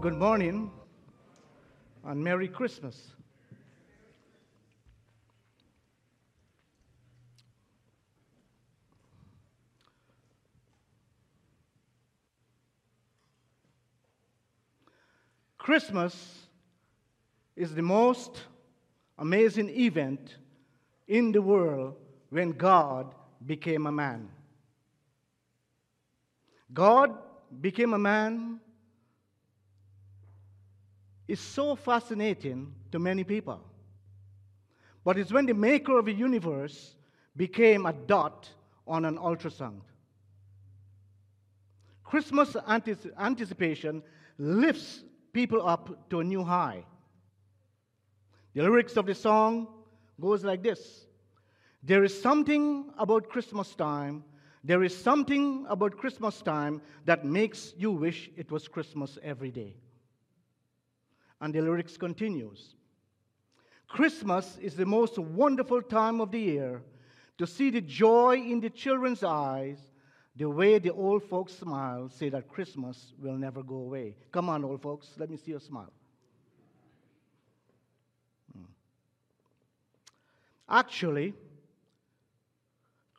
Good morning and Merry Christmas. Christmas is the most amazing event in the world when God became a man. God became a man is so fascinating to many people. But it's when the maker of the universe became a dot on an ultrasound. Christmas antici- anticipation lifts people up to a new high. The lyrics of the song goes like this. There is something about Christmas time, there is something about Christmas time that makes you wish it was Christmas every day. And the lyrics continues. Christmas is the most wonderful time of the year to see the joy in the children's eyes, the way the old folks smile, say that Christmas will never go away. Come on, old folks, let me see your smile. Hmm. Actually,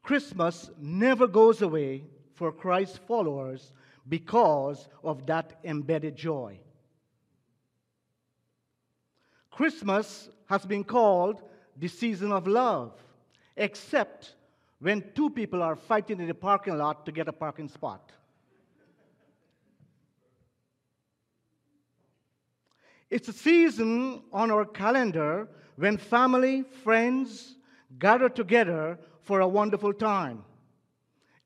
Christmas never goes away for Christ's followers because of that embedded joy. Christmas has been called the season of love, except when two people are fighting in the parking lot to get a parking spot. It's a season on our calendar when family, friends gather together for a wonderful time,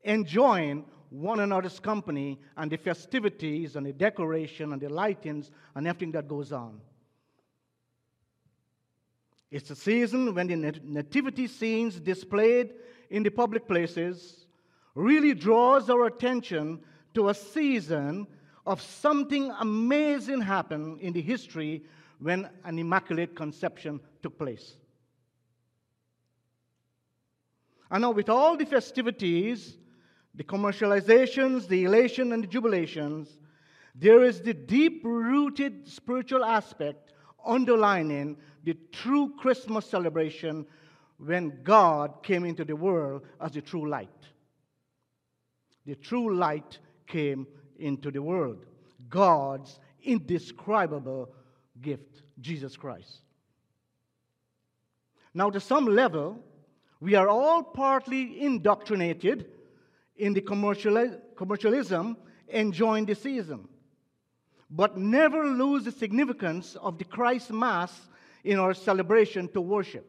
enjoying one another's company and the festivities and the decoration and the lightings and everything that goes on. It's a season when the nativity scenes displayed in the public places really draws our attention to a season of something amazing happened in the history when an immaculate conception took place. And now, with all the festivities, the commercializations, the elation, and the jubilations, there is the deep rooted spiritual aspect underlining the true Christmas celebration when God came into the world as the true light. The true light came into the world. God's indescribable gift, Jesus Christ. Now, to some level, we are all partly indoctrinated in the commercialism enjoying the season but never lose the significance of the Christ Mass in our celebration to worship.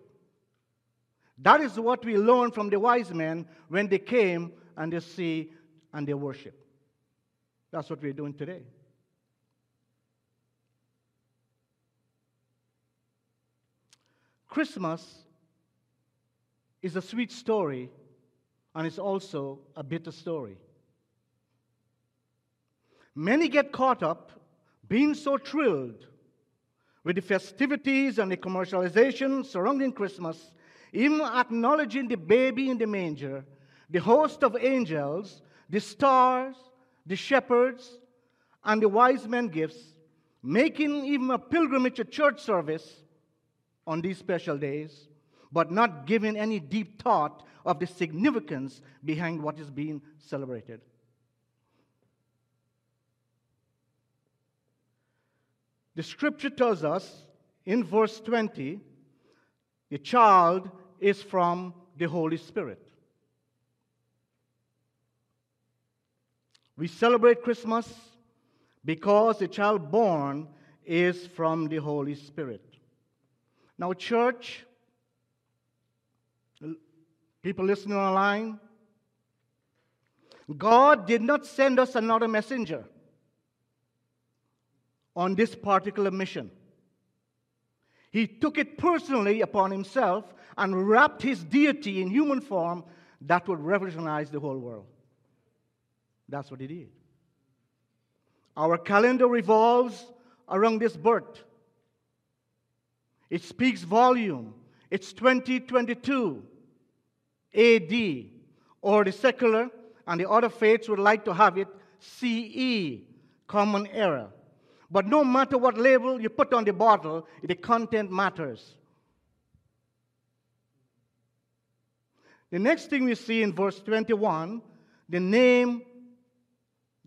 That is what we learn from the wise men when they came and they see and they worship. That's what we're doing today. Christmas is a sweet story and it's also a bitter story. Many get caught up being so thrilled with the festivities and the commercialization surrounding Christmas, even acknowledging the baby in the manger, the host of angels, the stars, the shepherds, and the wise men gifts, making even a pilgrimage to church service on these special days, but not giving any deep thought of the significance behind what is being celebrated. The scripture tells us in verse 20 the child is from the Holy Spirit. We celebrate Christmas because the child born is from the Holy Spirit. Now, church, people listening online, God did not send us another messenger. On this particular mission. He took it personally upon himself and wrapped his deity in human form that would revolutionize the whole world. That's what he did. Our calendar revolves around this birth. It speaks volume. It's 2022 AD, or the secular and the other faiths would like to have it CE, Common Era. But no matter what label you put on the bottle, the content matters. The next thing we see in verse 21 the name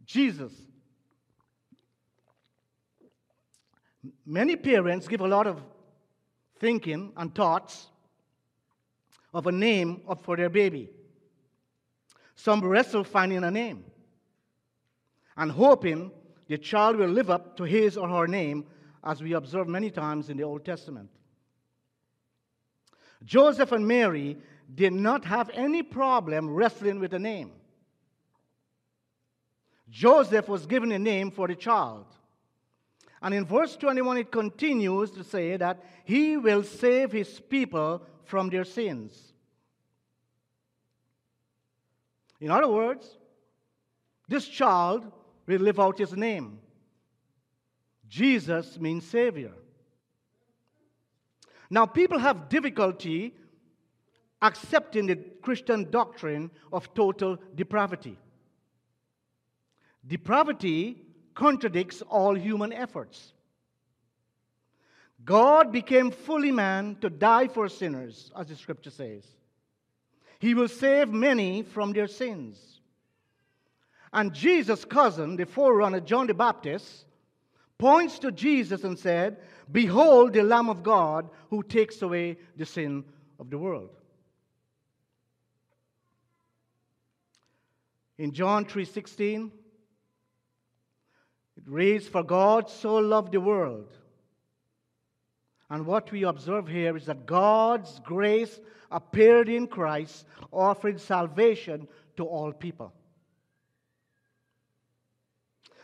Jesus. Many parents give a lot of thinking and thoughts of a name for their baby. Some wrestle finding a name and hoping the child will live up to his or her name, as we observe many times in the Old Testament. Joseph and Mary did not have any problem wrestling with a name. Joseph was given a name for the child. And in verse 21, it continues to say that he will save his people from their sins. In other words, this child will live out his name. Jesus means Savior. Now, people have difficulty accepting the Christian doctrine of total depravity. Depravity contradicts all human efforts. God became fully man to die for sinners, as the scripture says. He will save many from their sins. And Jesus' cousin, the forerunner John the Baptist, points to Jesus and said, Behold the Lamb of God who takes away the sin of the world. In John 3:16, it reads, For God so loved the world. And what we observe here is that God's grace appeared in Christ, offering salvation to all people.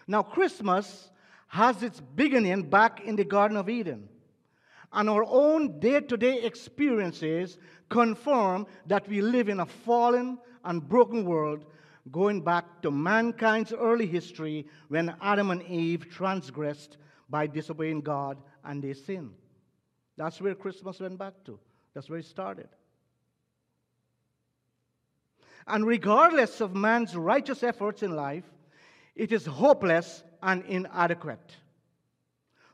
Now, Christmas has its beginning back in the Garden of Eden. And our own day to day experiences confirm that we live in a fallen and broken world going back to mankind's early history when Adam and Eve transgressed by disobeying God and they sinned. That's where Christmas went back to. That's where it started. And regardless of man's righteous efforts in life, it is hopeless and inadequate.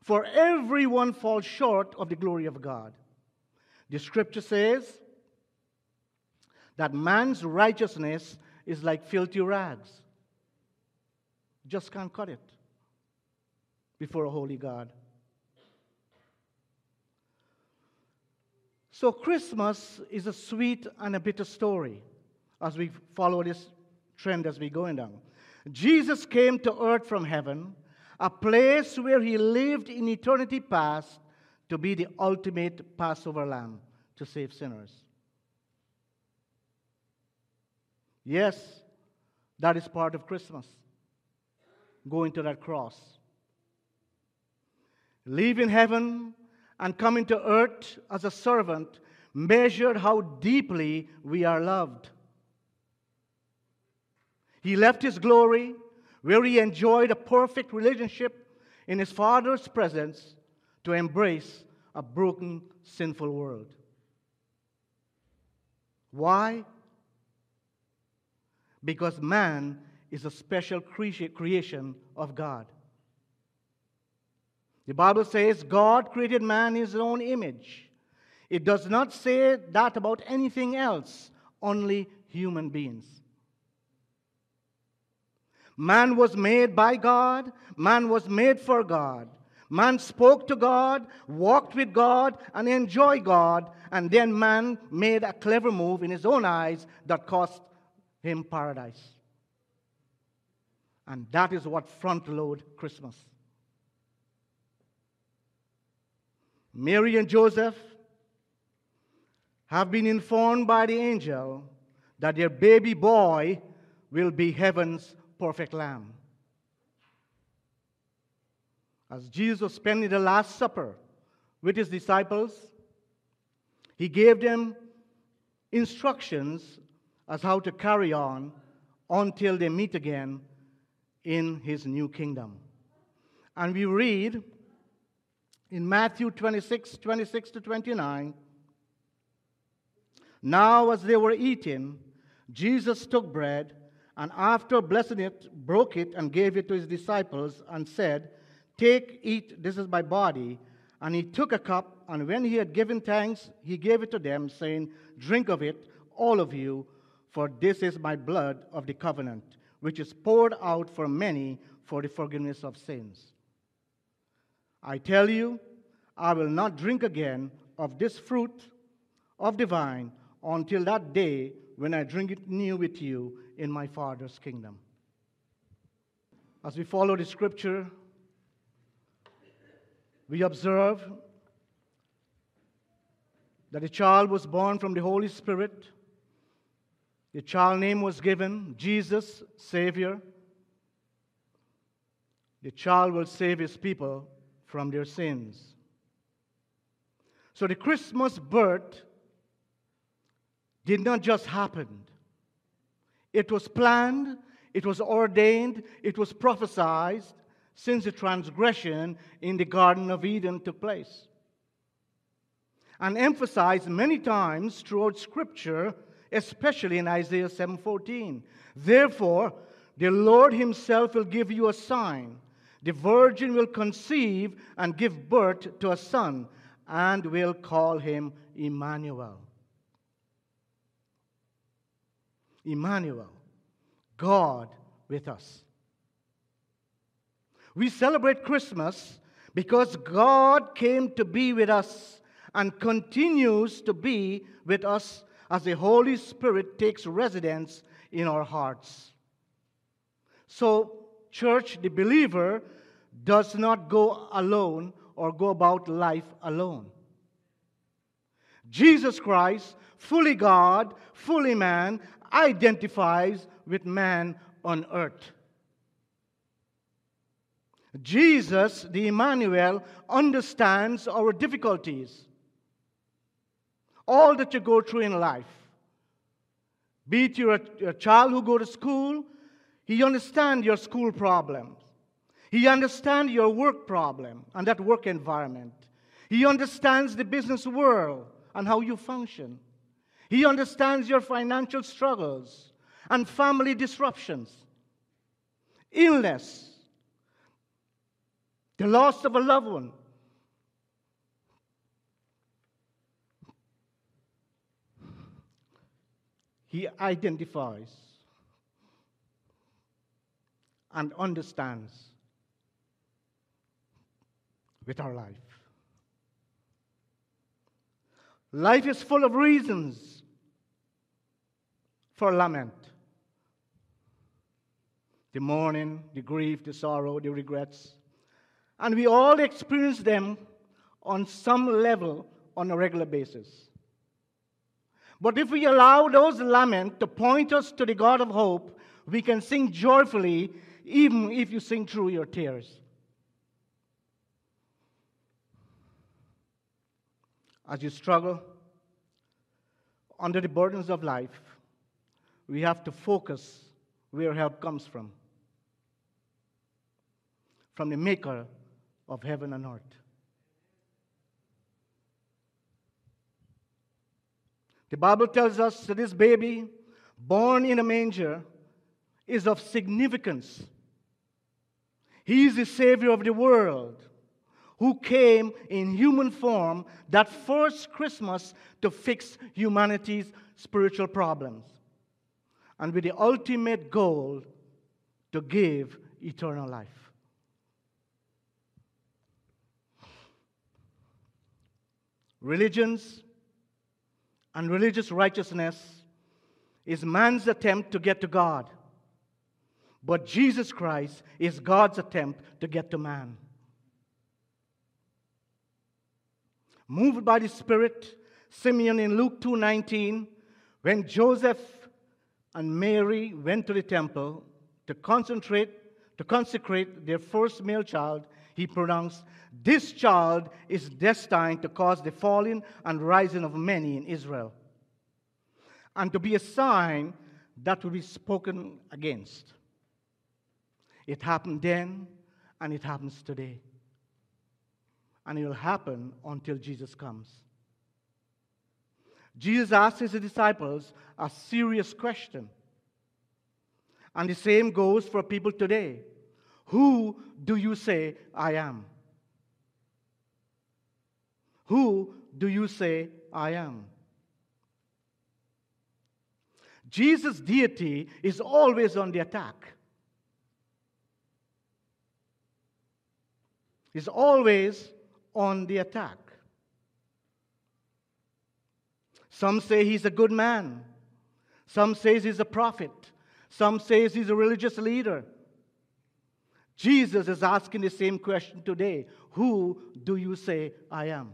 For everyone falls short of the glory of God. The scripture says that man's righteousness is like filthy rags. Just can't cut it before a holy God. So, Christmas is a sweet and a bitter story as we follow this trend as we're going down. Jesus came to earth from heaven, a place where he lived in eternity past to be the ultimate Passover lamb to save sinners. Yes, that is part of Christmas. Going to that cross. Leaving heaven and coming to earth as a servant measured how deeply we are loved. He left his glory, where he enjoyed a perfect relationship in his Father's presence, to embrace a broken, sinful world. Why? because man is a special creation of God. The Bible says God created man in his own image. It does not say that about anything else, only human beings. Man was made by God, man was made for God. Man spoke to God, walked with God, and enjoyed God, and then man made a clever move in his own eyes that cost him paradise. And that is what front load Christmas. Mary and Joseph have been informed by the angel that their baby boy will be heaven's perfect lamb. As Jesus was spending the Last Supper with his disciples, he gave them instructions as how to carry on until they meet again in his new kingdom. And we read in Matthew 26 26 to 29 Now, as they were eating, Jesus took bread and after blessing it, broke it and gave it to his disciples and said, Take, eat, this is my body. And he took a cup, and when he had given thanks, he gave it to them, saying, Drink of it, all of you, for this is my blood of the covenant, which is poured out for many for the forgiveness of sins. I tell you, I will not drink again of this fruit of the vine until that day when I drink it new with you in my Father's kingdom. As we follow the scripture, we observe that a child was born from the Holy Spirit. The child name was given Jesus, Savior. The child will save his people from their sins. So the Christmas birth did not just happen. It was planned, it was ordained, it was prophesied since the transgression in the Garden of Eden took place. And emphasized many times throughout Scripture, especially in Isaiah 7:14. Therefore, the Lord himself will give you a sign. The virgin will conceive and give birth to a son and will call him Emmanuel. Emmanuel, God with us. We celebrate Christmas because God came to be with us and continues to be with us as the Holy Spirit takes residence in our hearts. So, church, the believer does not go alone or go about life alone. Jesus Christ, fully God, fully man, identifies with man on earth. Jesus, the Emmanuel, understands our difficulties. All that you go through in life. Be it you're a, a child who go to school, he understands your school problems. He understands your work problem and that work environment. He understands the business world and how you function. He understands your financial struggles and family disruptions, illness, the loss of a loved one. He identifies and understands with our life. Life is full of reasons for lament. The mourning, the grief, the sorrow, the regrets. And we all experience them on some level on a regular basis. But if we allow those lament to point us to the God of hope, we can sing joyfully even if you sing through your tears. As you struggle under the burdens of life, we have to focus where help comes from from the maker of heaven and earth. The Bible tells us that this baby, born in a manger, is of significance. He is the Savior of the world who came in human form that first Christmas to fix humanity's spiritual problems and with the ultimate goal to give eternal life. Religions and religious righteousness is man's attempt to get to God. But Jesus Christ is God's attempt to get to man. Moved by the Spirit, Simeon in Luke 2:19, when Joseph and Mary went to the temple to concentrate, to consecrate their first male child, he pronounced, This child is destined to cause the falling and rising of many in Israel, and to be a sign that will be spoken against. It happened then, and it happens today. And it will happen until Jesus comes. Jesus asked his disciples a serious question. And the same goes for people today. Who do you say I am? Who do you say I am? Jesus' deity is always on the attack. He's always on the attack. Some say he's a good man. Some say he's a prophet. Some say he's a religious leader. Jesus is asking the same question today Who do you say I am?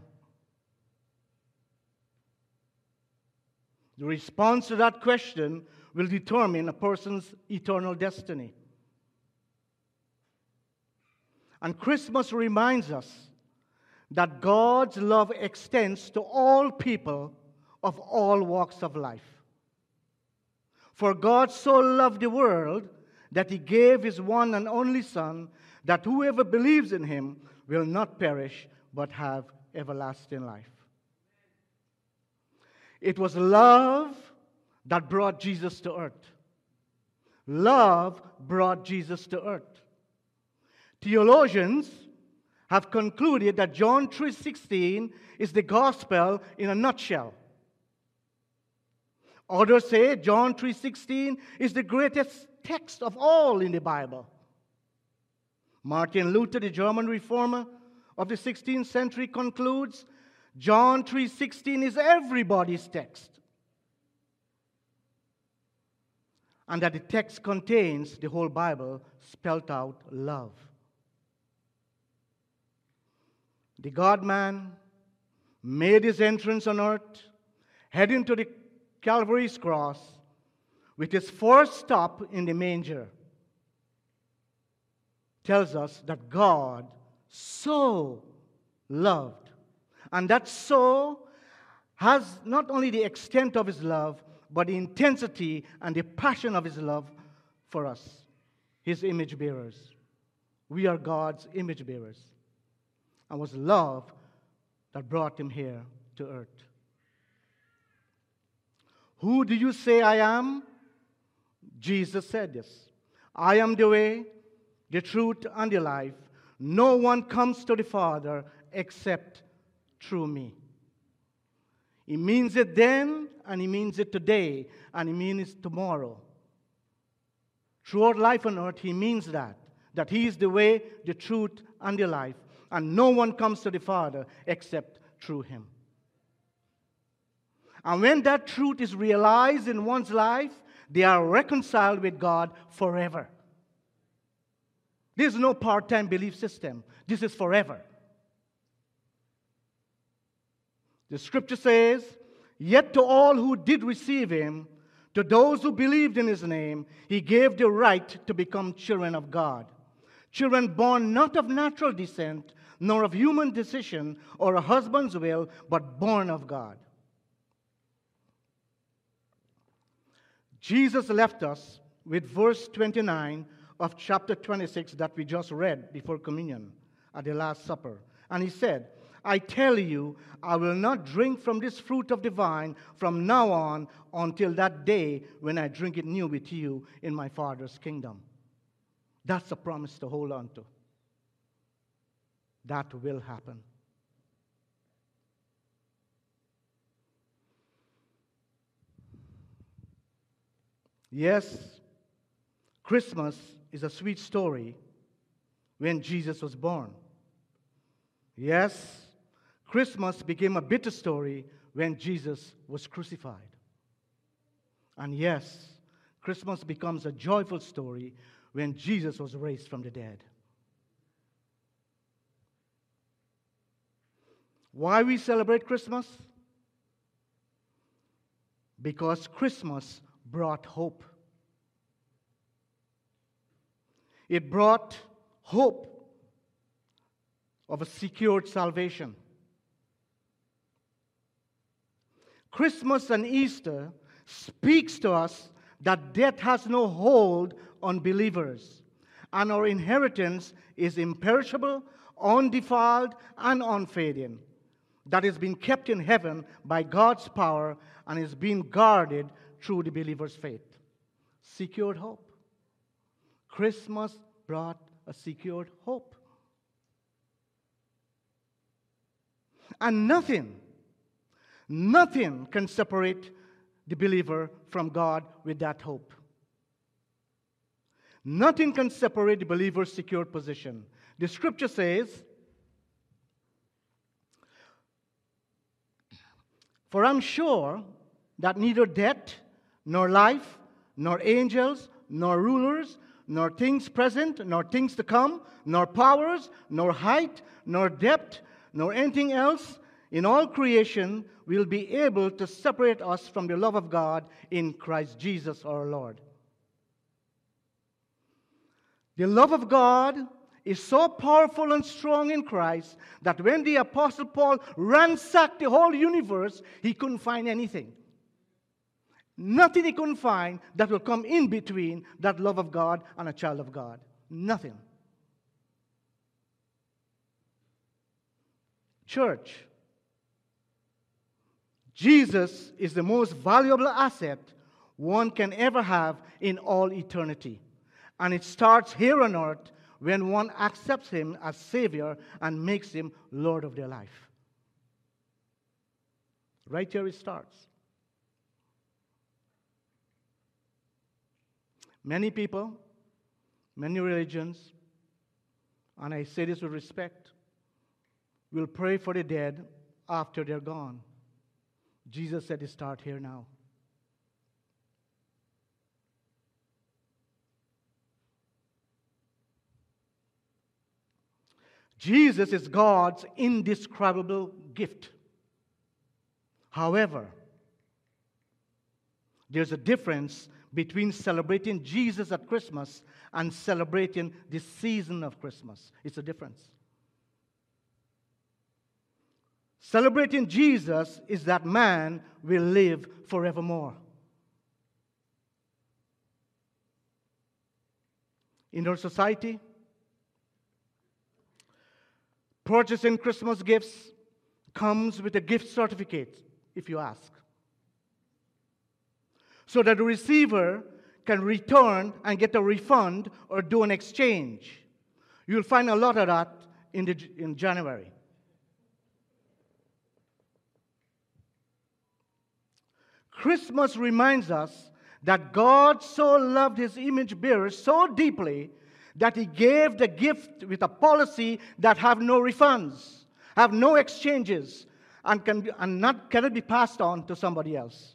The response to that question will determine a person's eternal destiny. And Christmas reminds us that God's love extends to all people of all walks of life. For God so loved the world that he gave his one and only Son, that whoever believes in him will not perish but have everlasting life. It was love that brought Jesus to earth. Love brought Jesus to earth. Theologians have concluded that John 3:16 is the gospel in a nutshell. Others say John 3:16 is the greatest text of all in the Bible. Martin Luther, the German reformer of the 16th century concludes John 3:16 is everybody's text. And that the text contains the whole Bible spelt out love. The God man made his entrance on earth, heading to the Calvary's cross, with his first stop in the manger, tells us that God so loved. And that so has not only the extent of his love, but the intensity and the passion of his love for us, his image bearers. We are God's image bearers and was love that brought him here to earth. Who do you say I am? Jesus said this I am the way, the truth, and the life. No one comes to the Father except through me. He means it then, and he means it today, and he means it tomorrow. Throughout life on earth, he means that. That he is the way, the truth, and the life and no one comes to the Father except through him. And when that truth is realized in one's life, they are reconciled with God forever. There's no part time belief system, this is forever. The scripture says, Yet to all who did receive him, to those who believed in his name, he gave the right to become children of God. Children born not of natural descent, nor of human decision or a husband's will, but born of God. Jesus left us with verse 29 of chapter 26 that we just read before communion at the Last Supper. And he said, I tell you, I will not drink from this fruit of the vine from now on until that day when I drink it new with you in my Father's kingdom. That's a promise to hold on to that will happen. Yes, Christmas is a sweet story when Jesus was born. Yes, Christmas became a bitter story when Jesus was crucified. And yes, Christmas becomes a joyful story when Jesus was raised from the dead. Why we celebrate Christmas? Because Christmas brought hope. It brought hope of a secured salvation. Christmas and Easter speaks to us that death has no hold on believers, and our inheritance is imperishable, undefiled, and unfading. That is being kept in heaven by God's power and is being guarded through the believer's faith. Secured hope. Christmas brought a secured hope. And nothing, nothing can separate the believer from God with that hope. Nothing can separate the believer's secured position. The scripture says, For I'm sure that neither death, nor life, nor angels, nor rulers, nor things present, nor things to come, nor powers, nor height, nor depth, nor anything else in all creation will be able to separate us from the love of God in Christ Jesus our Lord. The love of God is so powerful and strong in Christ that when the Apostle Paul ransacked the whole universe, he couldn't find anything. Nothing he couldn't find that will come in between that love of God and a child of God. Nothing. Church, Jesus is the most valuable asset one can ever have in all eternity. And it starts here on earth when one accepts Him as Savior and makes Him Lord of their life. Right here it starts. Many people, many religions, and I say this with respect, will pray for the dead after they're gone. Jesus said start here now. Jesus is God's indescribable gift. However, there's a difference between celebrating Jesus at Christmas and celebrating the season of Christmas. It's a difference. Celebrating Jesus is that man will live forevermore. In our society, purchasing Christmas gifts comes with a gift certificate, if you ask. So that the receiver can return and get a refund or do an exchange. You'll find a lot of that in, the, in January. Christmas reminds us that God so loved his image bearers so deeply that he gave the gift with a policy that have no refunds, have no exchanges, and, can, and not, cannot be passed on to somebody else.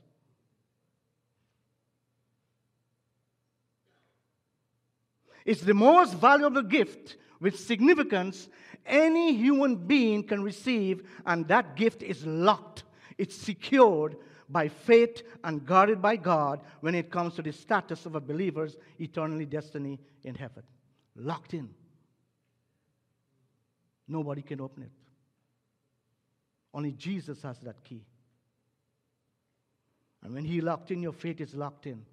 It's the most valuable gift with significance any human being can receive, and that gift is locked, it's secured by faith and guarded by God when it comes to the status of a believer's eternally destiny in heaven. Locked in. Nobody can open it. Only Jesus has that key. And when He locked in, your faith is locked in.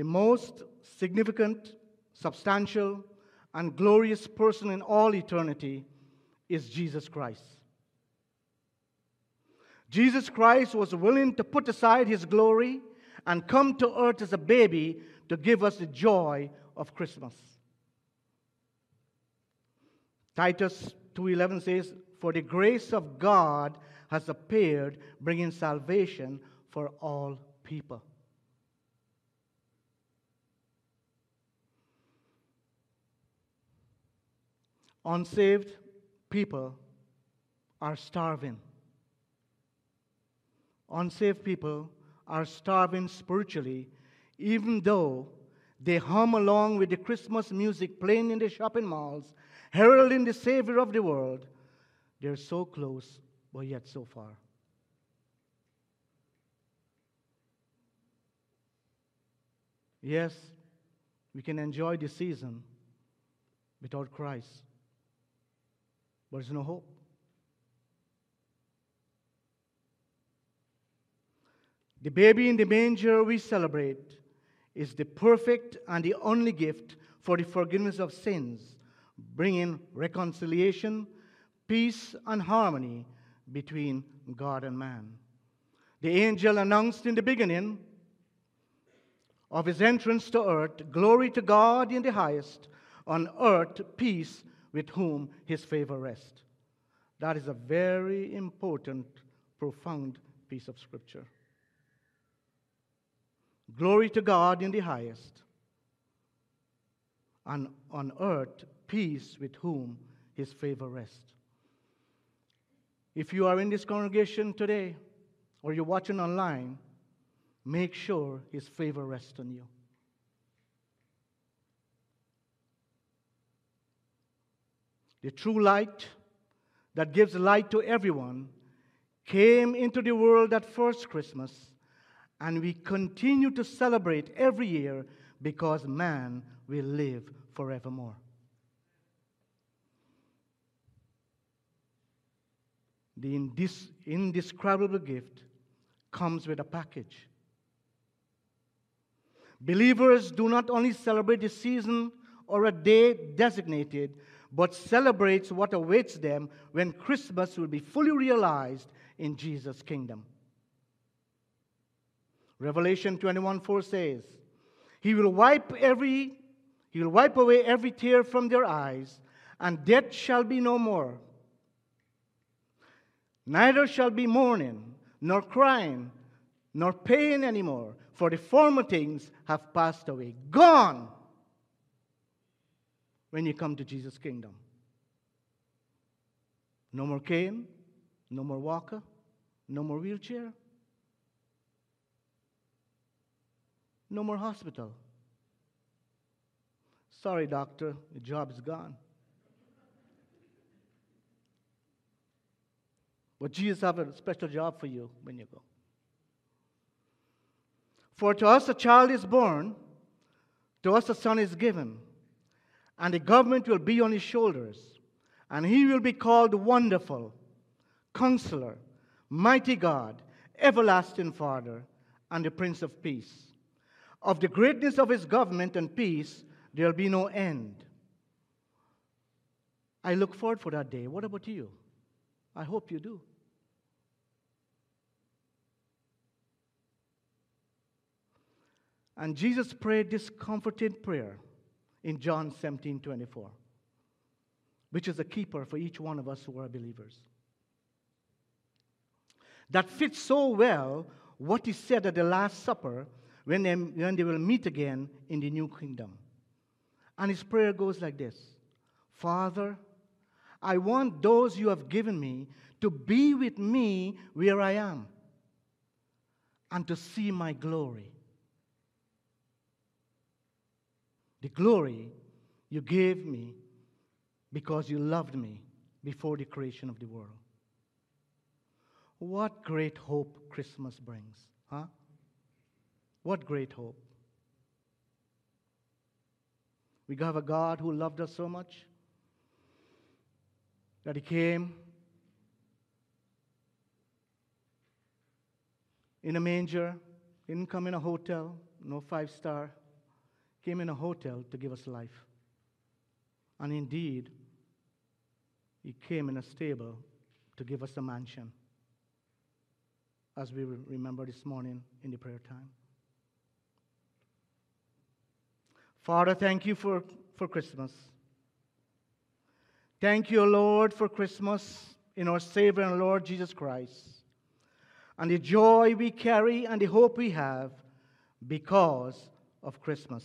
The most significant, substantial, and glorious person in all eternity is Jesus Christ. Jesus Christ was willing to put aside his glory and come to earth as a baby to give us the joy of Christmas. Titus 2:11 says, "For the grace of God has appeared, bringing salvation for all people." Unsaved people are starving. Unsaved people are starving spiritually, even though they hum along with the Christmas music playing in the shopping malls, heralding the Savior of the world. They're so close, but yet so far. Yes, we can enjoy the season without Christ, but there's no hope. The baby in the manger we celebrate is the perfect and the only gift for the forgiveness of sins, bringing reconciliation, peace, and harmony between God and man. The angel announced in the beginning of his entrance to earth Glory to God in the highest, on earth peace with whom his favor rests. That is a very important, profound piece of scripture. Glory to God in the highest, and on earth peace with whom his favor rests. If you are in this congregation today, or you're watching online, make sure his favor rests on you. The true light that gives light to everyone came into the world that first Christmas, and we continue to celebrate every year because man will live forevermore. The indescribable gift comes with a package. Believers do not only celebrate the season or a day designated, but celebrates what awaits them when Christmas will be fully realized in Jesus' kingdom. Revelation 21 4 says, He will wipe every he will wipe away every tear from their eyes, and death shall be no more. Neither shall be mourning, nor crying, nor pain anymore, for the former things have passed away. Gone when you come to Jesus' kingdom. No more cane, no more walker, no more wheelchair, no more hospital. Sorry, doctor, the job is gone. But Jesus has a special job for you when you go. For to us a child is born, to us a son is given, and the government will be on his shoulders, and he will be called Wonderful, Counselor, Mighty God, Everlasting Father, and the Prince of Peace. Of the greatness of his government and peace, there will be no end. I look forward for that day. What about you? I hope you do. And Jesus prayed this comforting prayer in John 17 24, which is a keeper for each one of us who are believers. That fits so well what he said at the Last Supper when they, when they will meet again in the new kingdom. And his prayer goes like this Father, I want those you have given me to be with me where I am and to see my glory the glory you gave me because you loved me before the creation of the world. What great hope Christmas brings, huh? What great hope. We have a God who loved us so much that He came in a manger, didn't come in a hotel, no five star came in a hotel to give us life. And indeed, he came in a stable to give us a mansion, as we remember this morning in the prayer time. Father, thank you for, for Christmas. Thank you, Lord, for Christmas in our Savior and Lord Jesus Christ, and the joy we carry and the hope we have because of Christmas.